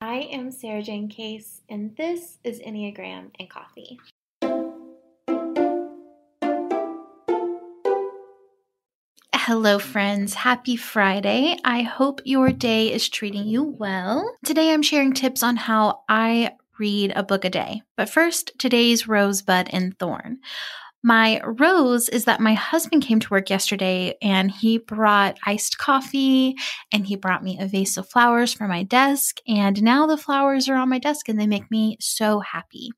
I am Sarajane Case, and this is Enneagram and Coffee. Hello, friends. Happy Friday. I hope your day is treating you well. Today, I'm sharing tips on how I read a book a day. But first, today's rosebud and thorn. My rose is that my husband came to work yesterday and he brought iced coffee and he brought me a vase of flowers for my desk. And now the flowers are on my desk and they make me so happy.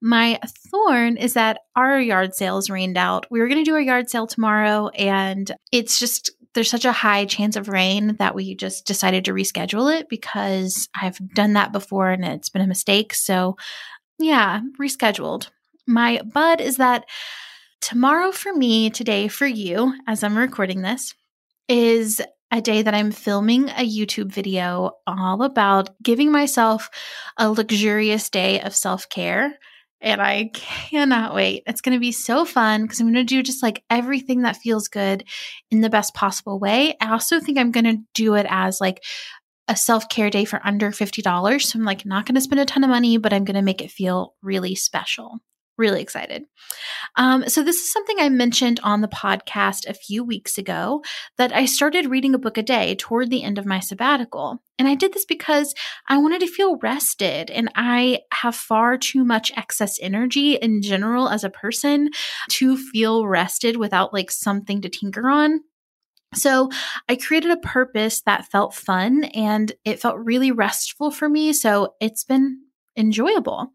My thorn is that our yard sale is rained out. We were going to do our yard sale tomorrow and it's just there's such a high chance of rain that we just decided to reschedule it because I've done that before and it's been a mistake. So, yeah, rescheduled. My bud is that tomorrow for me, today for you, as I'm recording this, is a day that I'm filming a YouTube video all about giving myself a luxurious day of self care. And I cannot wait. It's going to be so fun because I'm going to do just like everything that feels good in the best possible way. I also think I'm going to do it as like a self care day for under $50. So I'm like not going to spend a ton of money, but I'm going to make it feel really special. Really excited. Um, so, this is something I mentioned on the podcast a few weeks ago that I started reading a book a day toward the end of my sabbatical. And I did this because I wanted to feel rested, and I have far too much excess energy in general as a person to feel rested without like something to tinker on. So I created a purpose that felt fun and it felt really restful for me. So it's been enjoyable.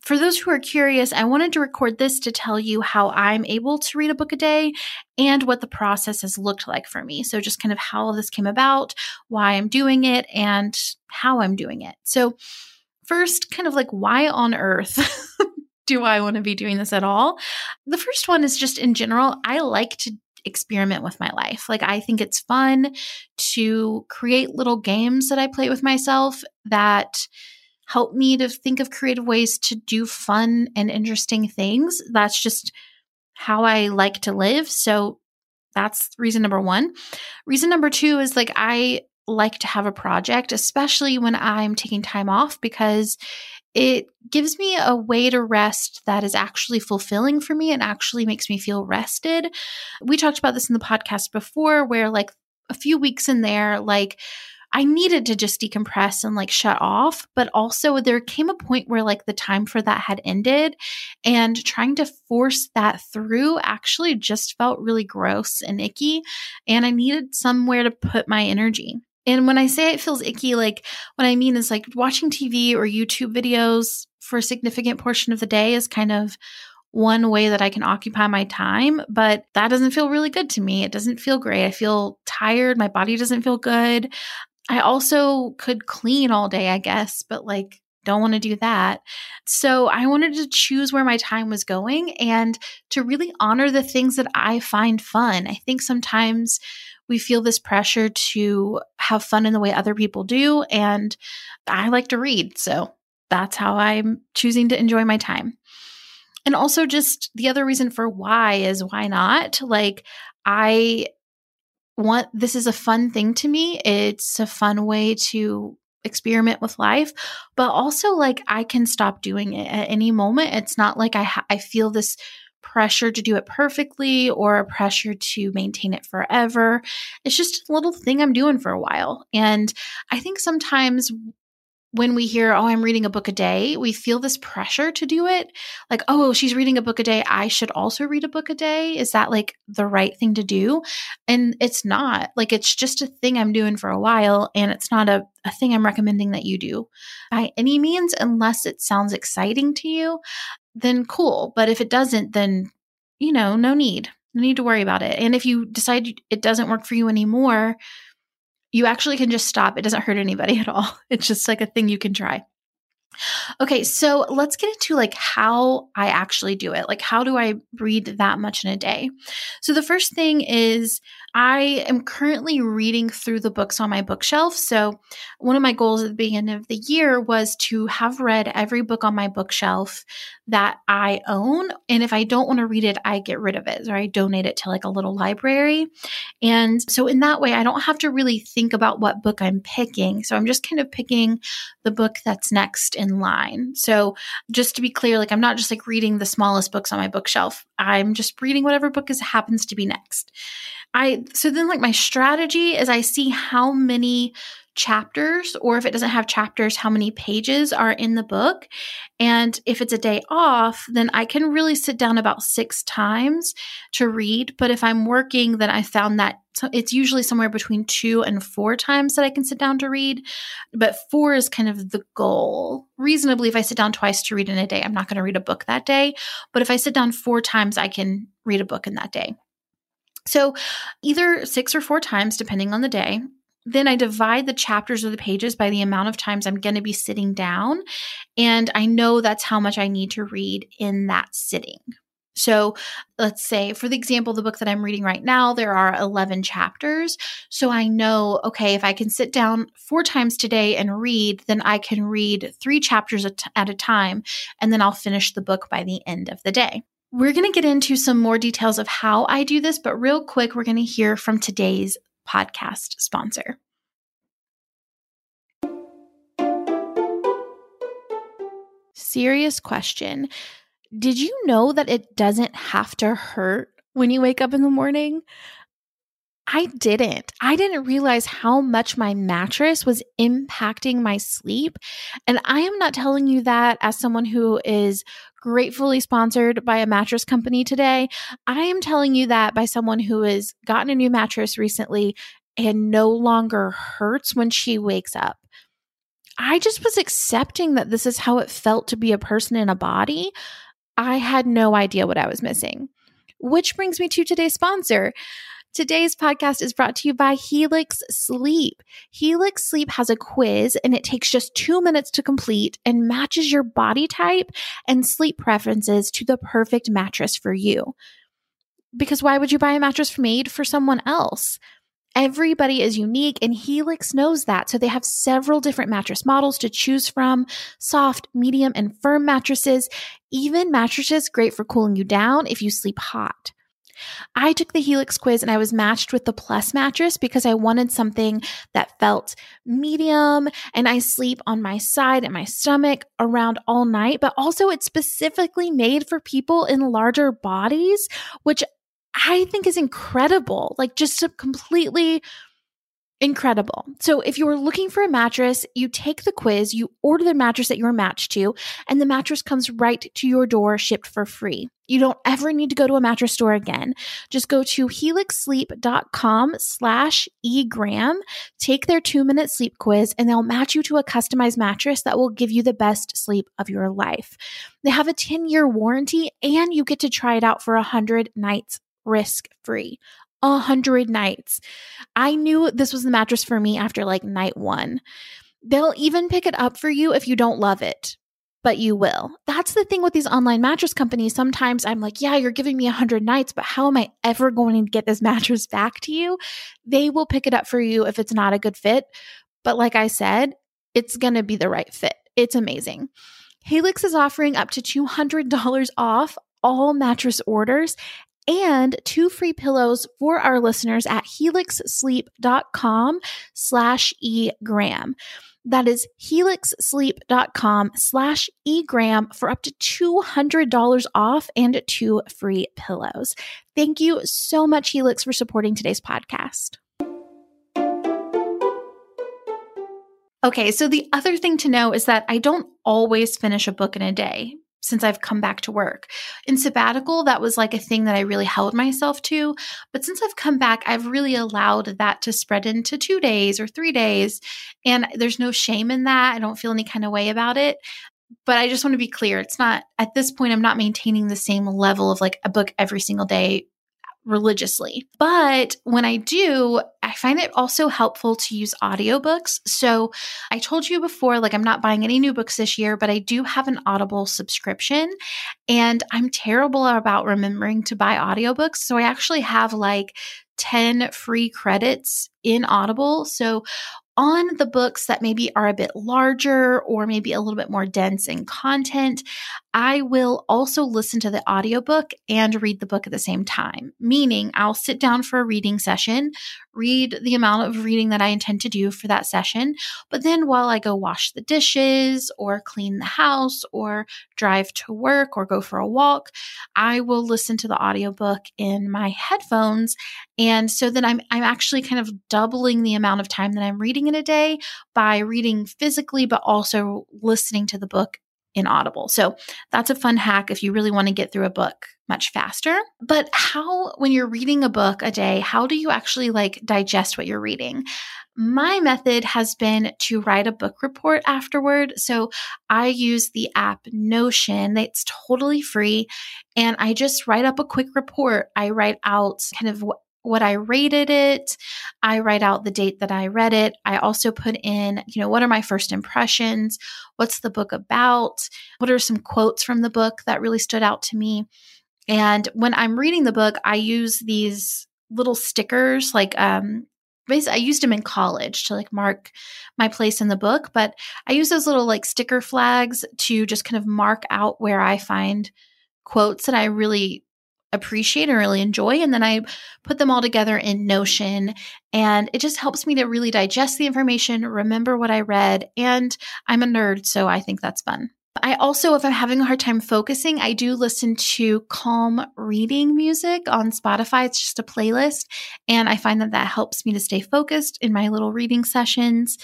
For those who are curious, I wanted to record this to tell you how I'm able to read a book a day and what the process has looked like for me. So, just kind of how this came about, why I'm doing it, and how I'm doing it. So, first, kind of like why on earth do I want to be doing this at all? The first one is just in general, I like to experiment with my life. Like, I think it's fun to create little games that I play with myself that help me to think of creative ways to do fun and interesting things. That's just how I like to live. So that's reason number one. Reason number two is like I like to have a project, especially when I'm taking time off, because it gives me a way to rest that is actually fulfilling for me and actually makes me feel rested. We talked about this in the podcast before, where like a few weeks in there, like I needed to just decompress and like shut off. But also, there came a point where like the time for that had ended, and trying to force that through actually just felt really gross and icky. And I needed somewhere to put my energy. And when I say it feels icky, like what I mean is like watching TV or YouTube videos for a significant portion of the day is kind of one way that I can occupy my time, but that doesn't feel really good to me. It doesn't feel great. I feel tired. My body doesn't feel good. I also could clean all day, I guess, but like don't want to do that. So I wanted to choose where my time was going and to really honor the things that I find fun. I think sometimes we feel this pressure to have fun in the way other people do. And I like to read. So that's how I'm choosing to enjoy my time. And also, just the other reason for why is why not? Like, I want this is a fun thing to me. It's a fun way to experiment with life, but also like I can stop doing it at any moment. It's not like I ha- I feel this pressure to do it perfectly or a pressure to maintain it forever. It's just a little thing I'm doing for a while. And I think sometimes when we hear, oh, I'm reading a book a day, we feel this pressure to do it. Like, oh, oh, she's reading a book a day. I should also read a book a day. Is that like the right thing to do? And it's not. Like, it's just a thing I'm doing for a while. And it's not a, a thing I'm recommending that you do by any means, unless it sounds exciting to you, then cool. But if it doesn't, then, you know, no need. No need to worry about it. And if you decide it doesn't work for you anymore, you actually can just stop. It doesn't hurt anybody at all. It's just like a thing you can try. Okay, so let's get into like how I actually do it. Like how do I read that much in a day? So the first thing is I am currently reading through the books on my bookshelf. So one of my goals at the beginning of the year was to have read every book on my bookshelf that I own. And if I don't want to read it, I get rid of it or I donate it to like a little library. And so in that way, I don't have to really think about what book I'm picking. So I'm just kind of picking the book that's next in line. So just to be clear, like I'm not just like reading the smallest books on my bookshelf. I'm just reading whatever book is happens to be next. I so then like my strategy is I see how many chapters or if it doesn't have chapters how many pages are in the book and if it's a day off then i can really sit down about six times to read but if i'm working then i found that it's usually somewhere between two and four times that i can sit down to read but four is kind of the goal reasonably if i sit down twice to read in a day i'm not going to read a book that day but if i sit down four times i can read a book in that day so, either six or four times, depending on the day. Then I divide the chapters or the pages by the amount of times I'm going to be sitting down. And I know that's how much I need to read in that sitting. So let's say, for the example, the book that I'm reading right now, there are 11 chapters. So I know, okay, if I can sit down four times today and read, then I can read three chapters at a time, and then I'll finish the book by the end of the day. We're going to get into some more details of how I do this, but real quick, we're going to hear from today's podcast sponsor. Serious question. Did you know that it doesn't have to hurt when you wake up in the morning? I didn't. I didn't realize how much my mattress was impacting my sleep. And I am not telling you that as someone who is gratefully sponsored by a mattress company today. I am telling you that by someone who has gotten a new mattress recently and no longer hurts when she wakes up. I just was accepting that this is how it felt to be a person in a body. I had no idea what I was missing. Which brings me to today's sponsor. Today's podcast is brought to you by Helix Sleep. Helix Sleep has a quiz and it takes just two minutes to complete and matches your body type and sleep preferences to the perfect mattress for you. Because why would you buy a mattress made for someone else? Everybody is unique and Helix knows that. So they have several different mattress models to choose from soft, medium, and firm mattresses, even mattresses great for cooling you down if you sleep hot. I took the Helix quiz and I was matched with the Plus mattress because I wanted something that felt medium and I sleep on my side and my stomach around all night, but also it's specifically made for people in larger bodies, which I think is incredible. Like just completely Incredible. So, if you're looking for a mattress, you take the quiz, you order the mattress that you're matched to, and the mattress comes right to your door shipped for free. You don't ever need to go to a mattress store again. Just go to helixsleep.com slash egram, take their two minute sleep quiz, and they'll match you to a customized mattress that will give you the best sleep of your life. They have a 10 year warranty and you get to try it out for 100 nights risk free a hundred nights. I knew this was the mattress for me after like night one. They'll even pick it up for you if you don't love it, but you will. That's the thing with these online mattress companies. Sometimes I'm like, yeah, you're giving me a hundred nights, but how am I ever going to get this mattress back to you? They will pick it up for you if it's not a good fit. But like I said, it's going to be the right fit. It's amazing. Helix is offering up to $200 off all mattress orders and two free pillows for our listeners at helixsleep.com slash egram. That is helixsleep.com slash egram for up to $200 off and two free pillows. Thank you so much, Helix, for supporting today's podcast. Okay, so the other thing to know is that I don't always finish a book in a day since I've come back to work. In sabbatical, that was like a thing that I really held myself to. But since I've come back, I've really allowed that to spread into two days or three days. And there's no shame in that. I don't feel any kind of way about it. But I just want to be clear it's not, at this point, I'm not maintaining the same level of like a book every single day religiously. But when I do, I find it also helpful to use audiobooks. So I told you before, like I'm not buying any new books this year, but I do have an Audible subscription and I'm terrible about remembering to buy audiobooks. So I actually have like 10 free credits in Audible. So on the books that maybe are a bit larger or maybe a little bit more dense in content, I will also listen to the audiobook and read the book at the same time. Meaning, I'll sit down for a reading session, read the amount of reading that I intend to do for that session, but then while I go wash the dishes or clean the house or drive to work or go for a walk, I will listen to the audiobook in my headphones. And so then I'm I'm actually kind of doubling the amount of time that I'm reading in a day by reading physically but also listening to the book in Audible. So that's a fun hack if you really want to get through a book much faster. But how, when you're reading a book a day, how do you actually like digest what you're reading? My method has been to write a book report afterward. So I use the app Notion. It's totally free. And I just write up a quick report. I write out kind of what what I rated it. I write out the date that I read it. I also put in, you know, what are my first impressions? What's the book about? What are some quotes from the book that really stood out to me? And when I'm reading the book, I use these little stickers like um I used them in college to like mark my place in the book, but I use those little like sticker flags to just kind of mark out where I find quotes that I really appreciate and really enjoy. And then I put them all together in Notion. And it just helps me to really digest the information, remember what I read. And I'm a nerd, so I think that's fun. I also, if I'm having a hard time focusing, I do listen to calm reading music on Spotify. It's just a playlist. And I find that that helps me to stay focused in my little reading sessions.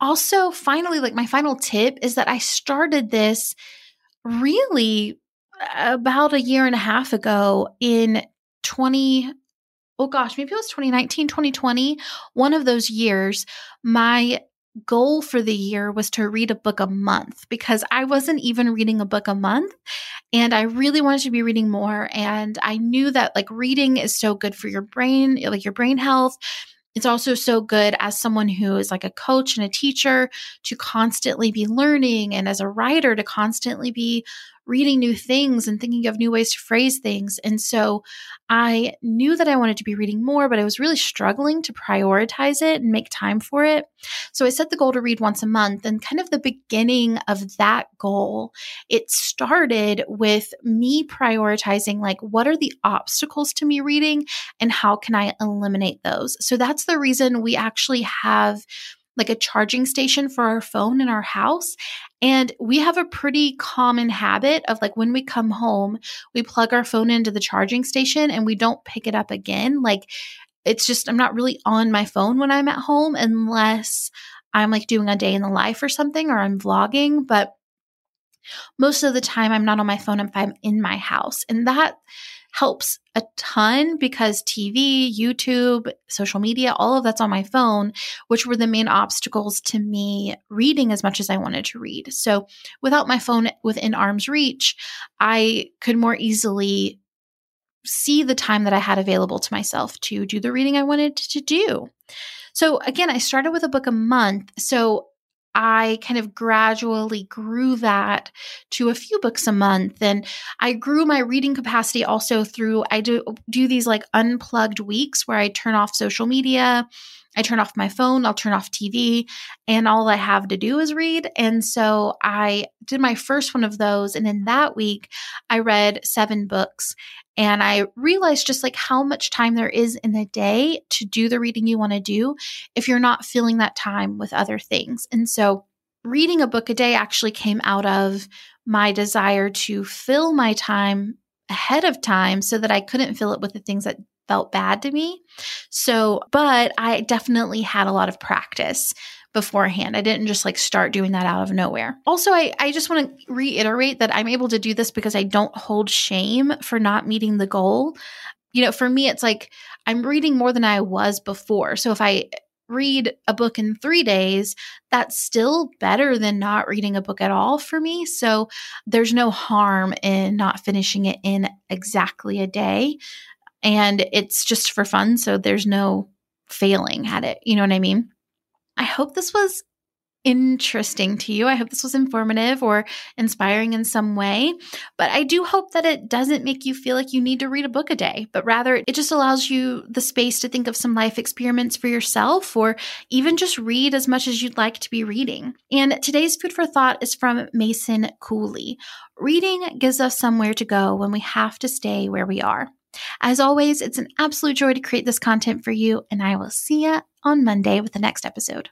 Also, finally, like my final tip is that I started this really about a year and a half ago in 20 oh gosh maybe it was 2019 2020 one of those years my goal for the year was to read a book a month because I wasn't even reading a book a month and I really wanted to be reading more and I knew that like reading is so good for your brain like your brain health. It's also so good as someone who is like a coach and a teacher to constantly be learning and as a writer to constantly be reading new things and thinking of new ways to phrase things. And so I knew that I wanted to be reading more, but I was really struggling to prioritize it and make time for it. So I set the goal to read once a month and kind of the beginning of that goal, it started with me prioritizing like what are the obstacles to me reading and how can I eliminate those? So that's the reason we actually have like a charging station for our phone in our house. And we have a pretty common habit of like when we come home, we plug our phone into the charging station and we don't pick it up again. Like it's just, I'm not really on my phone when I'm at home unless I'm like doing a day in the life or something or I'm vlogging. But most of the time, I'm not on my phone if I'm in my house. And that helps a ton because TV, YouTube, social media, all of that's on my phone, which were the main obstacles to me reading as much as I wanted to read. So without my phone within arm's reach, I could more easily see the time that I had available to myself to do the reading I wanted to do. So again, I started with a book a month. So I kind of gradually grew that to a few books a month. And I grew my reading capacity also through, I do, do these like unplugged weeks where I turn off social media. I turn off my phone, I'll turn off TV, and all I have to do is read. And so I did my first one of those. And in that week, I read seven books. And I realized just like how much time there is in a day to do the reading you want to do if you're not filling that time with other things. And so reading a book a day actually came out of my desire to fill my time ahead of time so that I couldn't fill it with the things that felt bad to me. So, but I definitely had a lot of practice beforehand. I didn't just like start doing that out of nowhere. Also, I, I just want to reiterate that I'm able to do this because I don't hold shame for not meeting the goal. You know, for me, it's like I'm reading more than I was before. So if I read a book in three days, that's still better than not reading a book at all for me. So there's no harm in not finishing it in exactly a day. And it's just for fun. So there's no failing at it. You know what I mean? I hope this was interesting to you. I hope this was informative or inspiring in some way. But I do hope that it doesn't make you feel like you need to read a book a day, but rather it just allows you the space to think of some life experiments for yourself or even just read as much as you'd like to be reading. And today's food for thought is from Mason Cooley. Reading gives us somewhere to go when we have to stay where we are. As always, it's an absolute joy to create this content for you, and I will see you on Monday with the next episode.